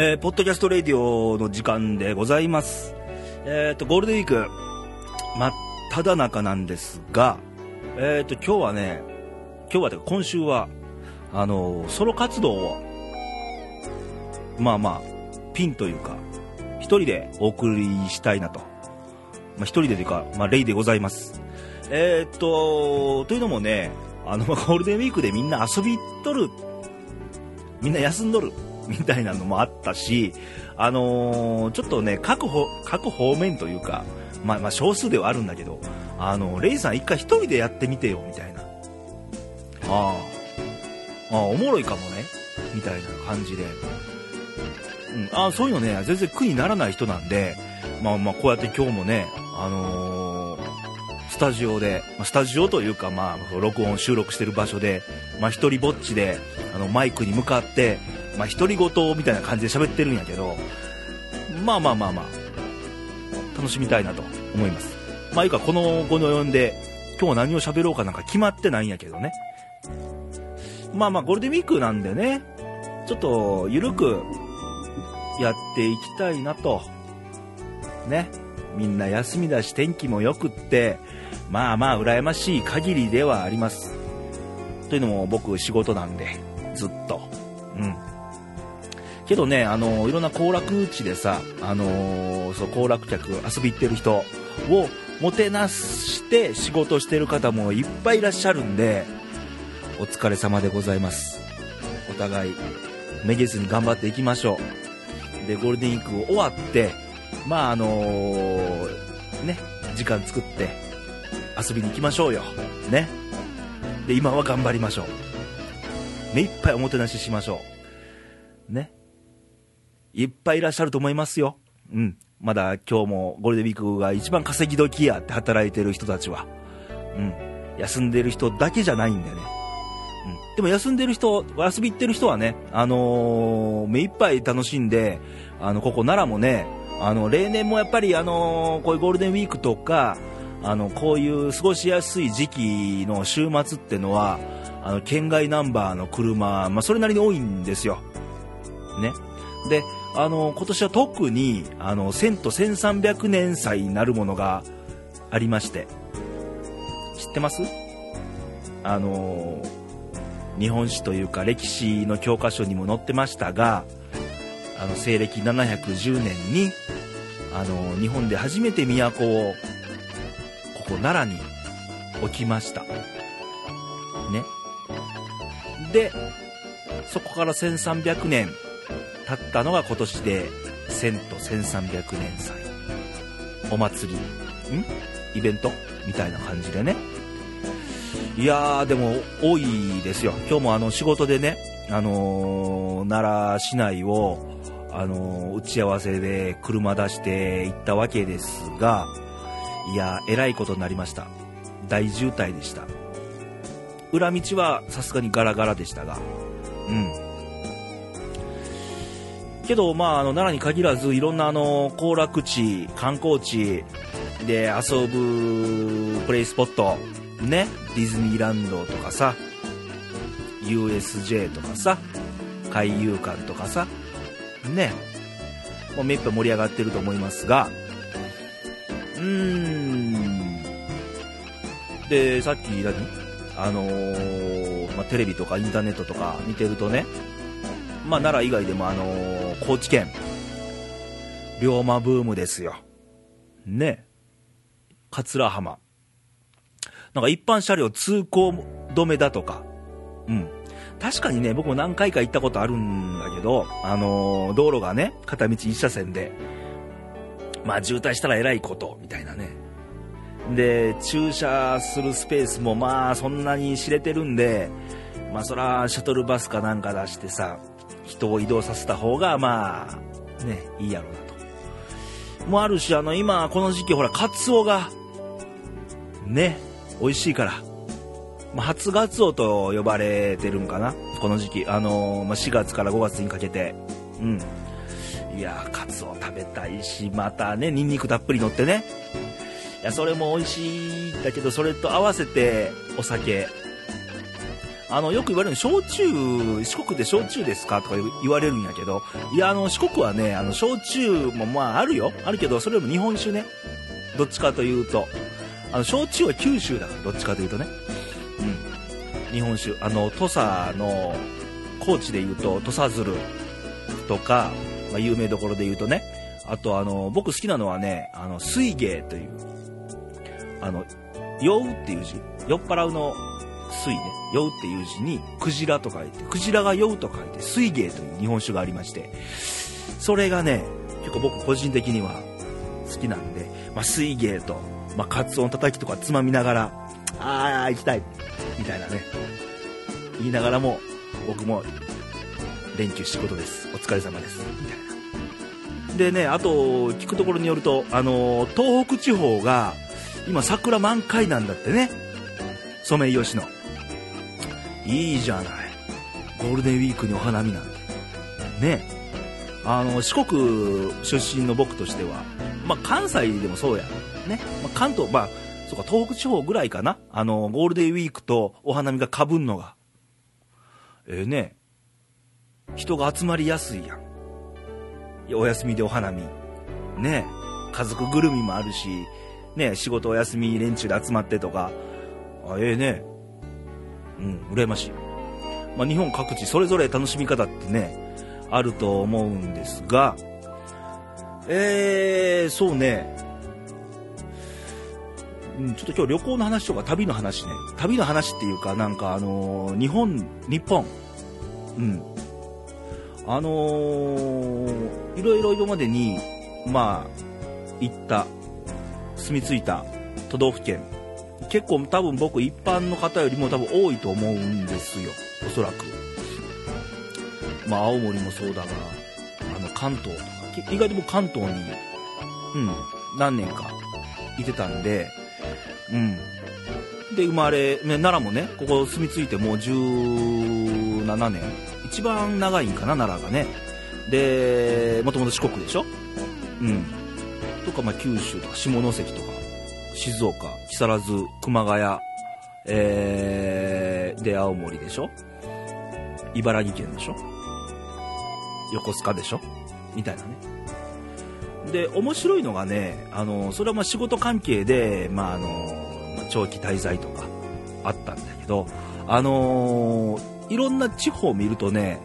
えーポッドキャストレディオの時間でございます。えっ、と、ゴールデンウィーク、真っ只中なんですが、えっ、と、今日はね、今日はというか今週は、あの、ソロ活動を、まあまあ、ピンというか、一人でお送りしたいなと。まあ一人でというか、まあ、レイでございます。えっ、と、というのもね、あの、ゴールデンウィークでみんな遊びとる、みんな休んどる、みたいなのもあったし、あのーちょっとね、各方、各方面というか、まあまあ少数ではあるんだけど、あの、レイさん一回一人でやってみてよ、みたいな。ああ、おもろいかもね、みたいな感じで。うん、あ、そういうのね、全然苦にならない人なんで、まあまあこうやって今日もね、あのースタジオで、まスタジオというか、まあ、録音、収録してる場所で、まあ、一人ぼっちで、あの、マイクに向かって、まあ、独り言みたいな感じで喋ってるんやけど、まあまあまあまあ、楽しみたいなと思います。まあ、いうか、この後の読んで、今日何を喋ろうかなんか決まってないんやけどね。まあまあ、ゴールデンウィークなんでね、ちょっと、ゆるく、やっていきたいなと。ね。みんな休みだし天気も良くって、まあまあ羨ましい限りではあります。というのも僕仕事なんで、ずっと。けどね、あの、いろんな行楽地でさ、あのそう、行楽客、遊び行ってる人をもてなして仕事してる方もいっぱいいらっしゃるんで、お疲れ様でございます。お互い、めげずに頑張っていきましょう。で、ゴールデンウィーク終わって、まああのね、時間作って遊びに行きましょうよ。ね。で、今は頑張りましょう。目いっぱいおもてなししましょう。ね。いっぱいいらっしゃると思いますよ。うん。まだ今日もゴールデンウィークが一番稼ぎ時やって働いてる人たちは。うん。休んでる人だけじゃないんでね。うん。でも休んでる人、お遊び行ってる人はね、あのー目いっぱい楽しんで、あの、ここ奈良もね、あの、例年もやっぱりあのーこういうゴールデンウィークとか、あの、こういう過ごしやすい時期の週末ってのは、あの、県外ナンバーの車、まあ、それなりに多いんですよ。ね。で、あの、今年は特に、あの、1000と1300年祭になるものがありまして、知ってます？あの、日本史というか歴史の教科書にも載ってましたが、あの、西暦710年に、あの、日本で初めて都を、ここ奈良に置きました。ね。で、そこから1300年経ったのが今年で1000と1300年祭。お祭り、ん？イベント？みたいな感じでね。いやー、でも多いですよ。今日もあの仕事でね、あのー奈良市内を、あのー打ち合わせで車出して行ったわけですが、いや、えらいことになりました。大渋滞でした。裏道はさすがにガラガラでしたが、うん。けど、まあ、あの、奈良に限らず、いろんなあの、行楽地、観光地で遊ぶプレイスポット、ね、ディズニーランドとかさ、USJ とかさ、海遊館とかさ、ね、もうめっぱい盛り上がってると思いますが、うーん、で、さっき何？あのーまあ、テレビとかインターネットとか見てるとね、まあ、奈良以外でもあのー高知県、龍馬ブームですよ。ね。桂浜。なんか一般車両通行止めだとか。うん。確かにね、僕も何回か行ったことあるんだけど、あのー道路がね、片道一車線で、まあ渋滞したらえらいこと、みたいなね。で、駐車するスペースもまあそんなに知れてるんで、まあそらシャトルバスかなんか出してさ、人を移動させた方がまあ、ね、いいやろうなと。もあるし、あの今この時期ほら、カツオが、ね、美味しいから。まあ、初ガツオと呼ばれてるんかなこの時期。あのーまあ、4月から5月にかけて。うん。いやー、カツオ食べたいし、またね、ニンニクたっぷり乗ってね。いや、それも美味しいんだけど、それと合わせて、お酒。あの、よく言われる焼酎、四国で焼酎ですかとか言われるんやけど、いや、あの、四国はね、あの、焼酎もまああるよ。あるけど、それよりも日本酒ね。どっちかというと。あの、焼酎は九州だから、どっちかというとね。うん。日本酒。あの、土佐の、高知で言うと、土佐鶴とか、まあ、有名どころで言うとね、あとあの、僕好きなのはね、あの、水芸という、あの、酔うっていう字、酔っ払うの水ね、酔うっていう字に、クジラと書いて、クジラが酔うと書いて、水芸という日本酒がありまして、それがね、結構僕個人的には好きなんで、まあ、水芸と、まあ、カツオのたたきとかつまみながら、あー、行きたい、みたいなね、言いながらも、僕も、連休仕事です。お疲れ様です。みたいな。でね、あと、聞くところによると、あの東北地方が、今桜満開なんだってね。ソメイヨシノ。いいじゃない。ゴールデンウィークにお花見なんて。ね。あの、四国出身の僕としては、まあ、関西でもそうや。ね。まあ、関東、まあ、そうか、東北地方ぐらいかな。あの、ゴールデンウィークとお花見が被んのが。ええー、ね。人が集まりやすいやん。いやお休みでお花見。ね家族ぐるみもあるし、ね仕事お休み連中で集まってとか、あええー、ねうん、羨ましい。まあ、日本各地それぞれ楽しみ方ってね、あると思うんですが、えー、そうね、うん、ちょっと今日旅行の話とか旅の話ね、旅の話っていうか、なんかあのー、日本、日本、うん、あのー、いろいろ今までに、まあ、行った、住み着いた都道府県、結構多分僕一般の方よりも多分多いと思うんですよ、おそらく。まあ、青森もそうだが、あの、関東とか、意外とも関東に、うん、何年かいてたんで、うん。で、生まれ、ね、奈良もね、ここ住み着いてもう17年。一番長いんかな、奈良がね。で、もともと四国でしょ？うん。とか、まあ、九州とか下関とか、静岡、木更津、熊谷、えー、で、青森でしょ？茨城県でしょ？横須賀でしょ？みたいなね。で、面白いのがね、あの、それはまあ仕事関係で、まああの、長期滞在とかあったんだけど、あのー、いろんな地方を見るとね、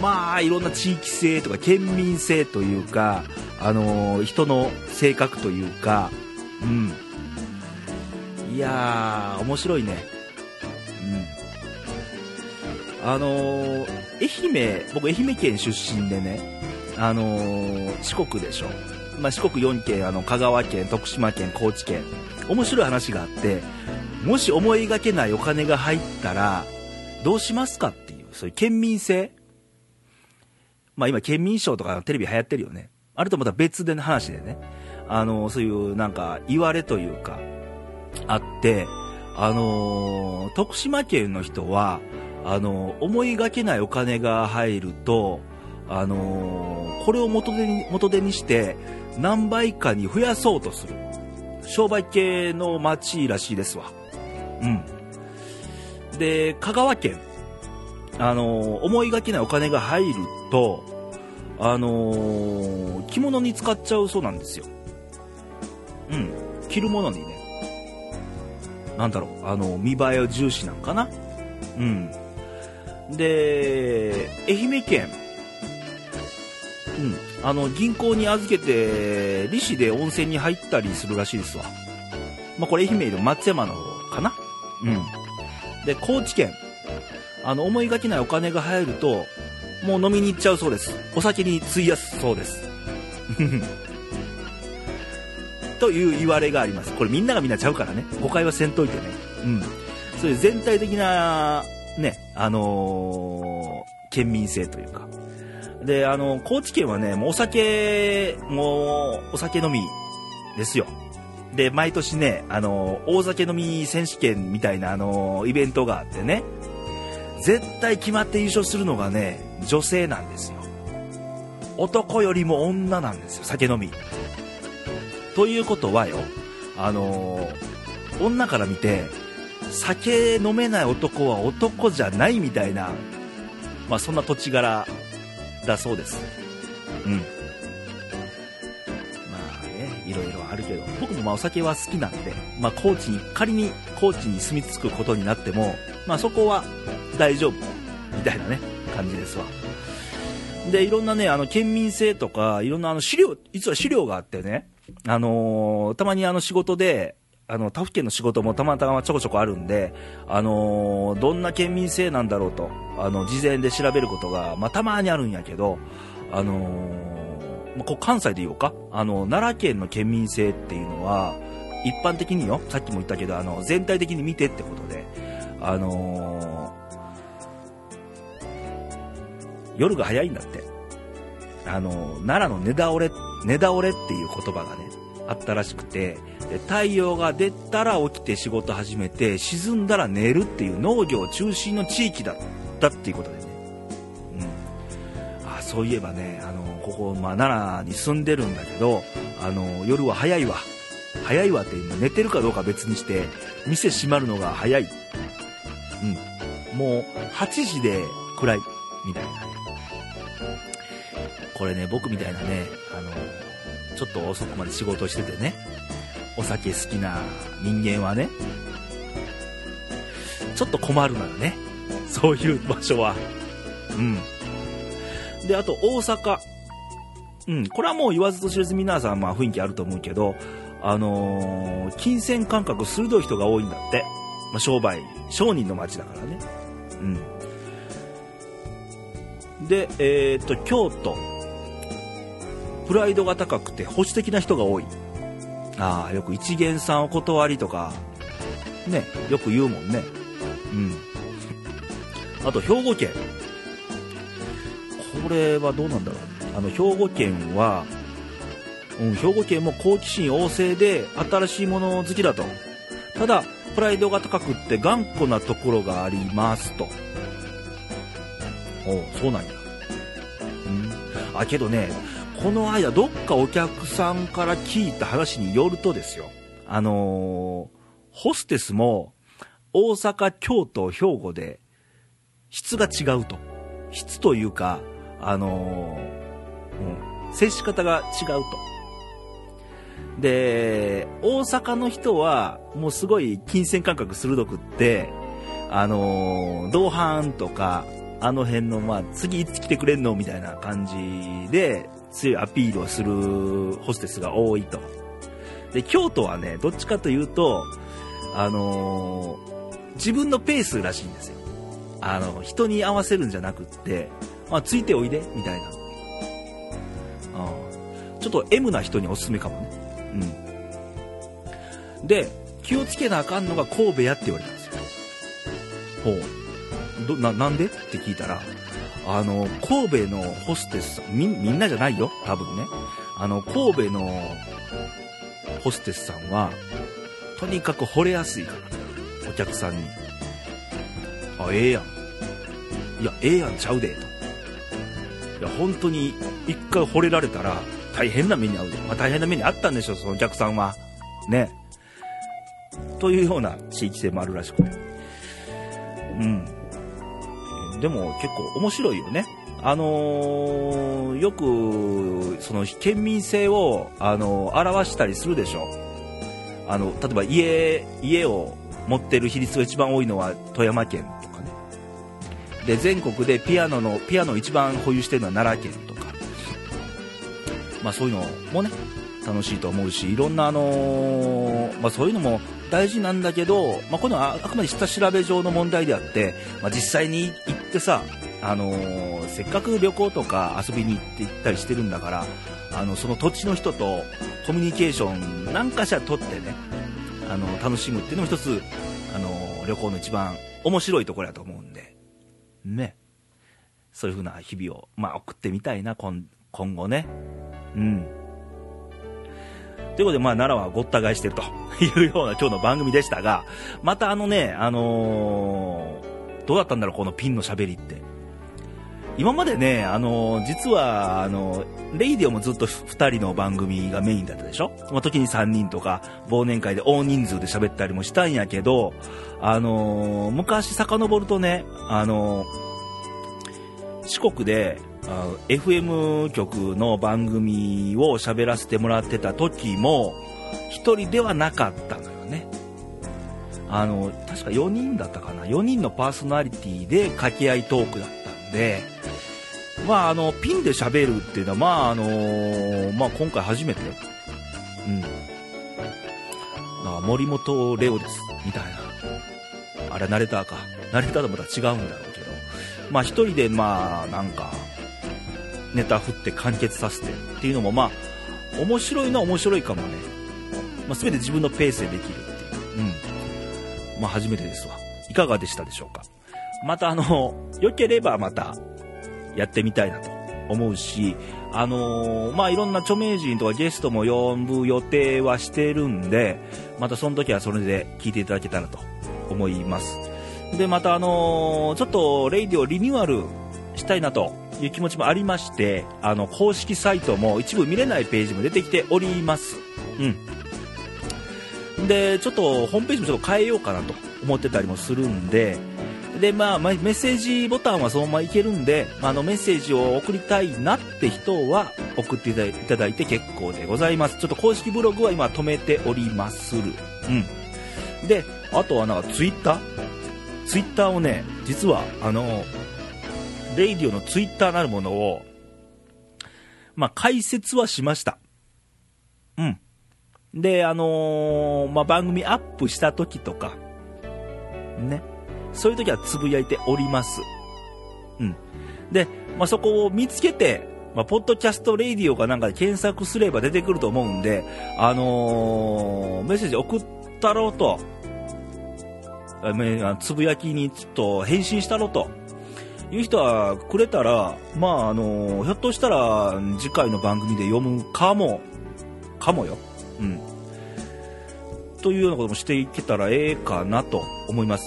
まあ、いろんな地域性とか県民性というか、あのー、人の性格というか、うん。いやー、面白いね。うん。あのー、愛媛、僕愛媛県出身でね、あのー、四国でしょ。まあ、四国4県、あの、香川県、徳島県、高知県。面白い話があって、もし思いがけないお金が入ったら、どうしますかっていう、そういう県民性。まあ今、県民賞とかテレビ流行ってるよね。あれとまた別での話でね。あの、そういうなんか、言われというか、あって、あの徳島県の人は、あの思いがけないお金が入ると、あのこれを元手に元手にして何倍かに増やそうとする。商売系の町らしいですわ。うん。で、香川県、あのー、思いがけないお金が入ると、あのー、着物に使っちゃうそうなんですよ。うん。着るものにね。なんだろう、あの、見栄えを重視なんかな？うん。で、愛媛県、うん、あの銀行に預けて利子で温泉に入ったりするらしいですわ、まあ、これ愛媛の松山の方かな？うん。で高知県。あの思いがけないお金が入るともう飲みに行っちゃうそうです。お酒に費やすそうです。という言われがありますこれみんながみんなちゃうからね誤解はせんといてねうんそういう全体的なねあのー、県民性というかで、あの、高知県はね、もうお酒、もう、お酒飲みですよ。で、毎年ね、あの、大酒飲み選手権みたいな、あの、イベントがあってね、絶対決まって優勝するのがね、女性なんですよ。男よりも女なんですよ、酒飲み。ということはよ、あの、女から見て、酒飲めない男は男じゃないみたいな、まあ、そんな土地柄だそうです。うん。まあね、いろいろあるけど、僕もまあお酒は好きなんで、まあ高知に、仮に高知に住み着くことになっても、まあそこは大丈夫、みたいなね、感じですわ。で、いろんなね、あの、県民性とか、いろんなあの資料、実は資料があってね、あのーたまにあの仕事で、あの、他府県の仕事もたまたまちょこちょこあるんで、あのーどんな県民性なんだろうと、あの、事前で調べることが、まあ、たまにあるんやけど、あのーまあ、こう関西で言おうか、あの、奈良県の県民性っていうのは、一般的によ、さっきも言ったけど、あの、全体的に見てってことで、あのー夜が早いんだって。あの、奈良の寝倒れっ、寝倒れっていう言葉がね、あったらしくて、太陽が出たら起きて仕事始めて、沈んだら寝るっていう農業中心の地域だったっていうことでね。うん。あ、そういえばね、あの、ここ、まあ、奈良に住んでるんだけど、あの、夜は早いわ。早いわっていうの寝てるかどうか別にして、店閉まるのが早い。うん。もう、8時で暗い。みたいな。これね、僕みたいなね、あの、ちょっと遅くまで仕事しててね、お酒好きな人間はね、ちょっと困るのよね。そういう場所は。うん。で、あと大阪。うん、これはもう言わずと知れず皆さんまあ雰囲気あると思うけど、あのー金銭感覚鋭い人が多いんだって。まあ、商売、商人の街だからね。うん。で、えーっと、京都。プライドが高くて保守的な人が多い。ああ、よく一元さんお断りとか、ね、よく言うもんね。うん。あと、兵庫県。これはどうなんだろう。あの、兵庫県は、うん、兵庫県も好奇心旺盛で新しいもの好きだと。ただ、プライドが高くって頑固なところがありますと。おうそうなんや。うん。あ、けどね、この間どっかお客さんから聞いた話によるとですよ。あのーホステスも大阪、京都、兵庫で質が違うと。質というか、あのーうん、接し方が違うと。で、大阪の人はもうすごい金銭感覚鋭くって、あのー同伴とか、あの辺の、まあ、次いつ来てくれんのみたいな感じで、強いアピールをするホステスが多いと。で、京都はね、どっちかというと、あのー自分のペースらしいんですよ。あの、人に合わせるんじゃなくって、まあ、ついておいで、みたいな。うん。ちょっと M な人におすすめかもね。うん。で、気をつけなあかんのが神戸やって言われたんですよ。ほう。ど、な、なんで？って聞いたら、あの、神戸のホステスさん、み、みんなじゃないよ、多分ね。あの、神戸のホステスさんは、とにかく惚れやすいから、お客さんに。あ、ええやん。いや、ええやんちゃうで、と。いや、本当に、一回惚れられたら、大変な目に遭うで。まあ、大変な目に遭ったんでしょ、そのお客さんは。ね。というような地域性もあるらしくて。うん。でも結構面白いよね。あのーよく、その、県民性を、あのー表したりするでしょ。あの、例えば家、家を持ってる比率が一番多いのは富山県とかね。で、全国でピアノの、ピアノ一番保有してるのは奈良県とか。まあそういうのもね、楽しいと思うし、いろんなあのーまあそういうのも大事なんだけど、まあこういうのはあくまで下調べ上の問題であって、まあ実際に行ってさ、あのーせっかく旅行とか遊びに行って行ったりしてるんだから、あの、その土地の人とコミュニケーションなんかしら取ってね、あの、楽しむっていうのも一つ、あの、旅行の一番面白いところだと思うんで、ね。そういう風な日々を、まあ、送ってみたいな、今今後ね。うん。ということで、まあ、奈良はごった返してると いうような今日の番組でしたが、またあのね、あのーどうだったんだろう、このピンの喋りって。今までね、あの、実は、あの、レイディオもずっと2人の番組がメインだったでしょ？まあ、時に3人とか、忘年会で大人数で喋ったりもしたんやけど、あの、昔遡るとね、あの、四国で、FM 局の番組を喋らせてもらってた時も、1人ではなかったのよね。あの、確か4人だったかな。4人のパーソナリティで掛け合いトークだったんで、まあ、あの、ピンで喋るっていうのは、まあ、あのー、まあ、今回初めて、うん。森本レオです、みたいな。あれ、ナレーターか。ナレーターとまた違うんだろうけど。まあ、一人で、まあ、なんか、ネタ振って完結させてっていうのも、まあ、面白いのは面白いかもね。まあ、全て自分のペースでできるっていう。うん。まあ、初めてですわ。いかがでしたでしょうか？また、あの、良ければまた、やってみたいなと思うし、あのー、まあ、いろんな著名人とかゲストも呼ぶ予定はしてるんで、またその時はそれで聞いていただけたらと思います。で、またあのー、ちょっとレイディをリニューアルしたいなという気持ちもありまして、あの、公式サイトも一部見れないページも出てきております。うん。で、ちょっとホームページもちょっと変えようかなと思ってたりもするんで、で、まあ、メッセージボタンはそのままいけるんで、あの、メッセージを送りたいなって人は送っていただいて結構でございます。ちょっと公式ブログは今止めておりまする。うん。で、あとはなんかツイッター？ツイッターをね、実は、あの、レイディオのツイッターなるものを、まあ、解説はしました。うん。で、あのー、まあ、番組アップした時とか、ね。そういう時はつぶやいております。うん。で、まあ、そこを見つけて、まあ、ポッドキャストレイディオかなんかで検索すれば出てくると思うんで、あのー、メッセージ送ったろうと、つぶやきにちょっと返信したろうと、いう人はくれたら、まあ、あの、ひょっとしたら次回の番組で読むかも、かもよ。うん。というようなこともしていけたらええかなと思います。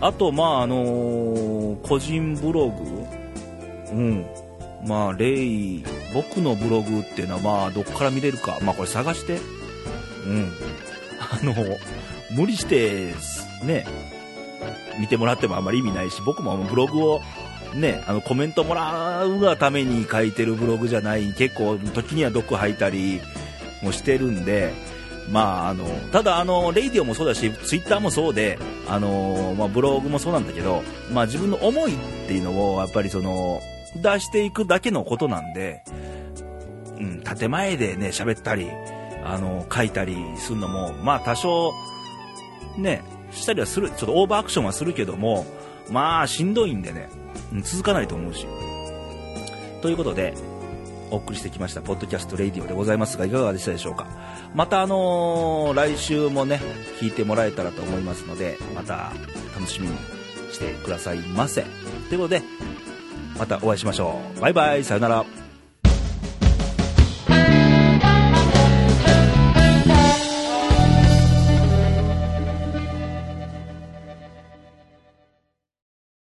あと、まあ、あのー、個人ブログ、うん。まあ、レイ、僕のブログっていうのは、まあ、どっから見れるか。まあ、これ探して。うん。あの、無理して、ね、見てもらってもあんまり意味ないし、僕もブログを、ね、あの、コメントもらうがために書いてるブログじゃない、結構、時には毒吐いたりもしてるんで、まあ、あの、ただ、あの、レイディオもそうだし、ツイッターもそうで、あの、まあ、ブログもそうなんだけど、まあ、自分の思いっていうのを、やっぱりその、出していくだけのことなんで、うん、建前でね、喋ったり、あの、書いたりするのも、まあ、多少、ね、したりはする、ちょっとオーバーアクションはするけども、まあ、しんどいんでね、続かないと思うし。ということで、お送りしてきました、ポッドキャストレイディオでございますが、いかがでしたでしょうか。またあのー、来週もね、聞いてもらえたらと思いますので、また楽しみにしてくださいませ。ということで、またお会いしましょう。バイバイ、さよなら。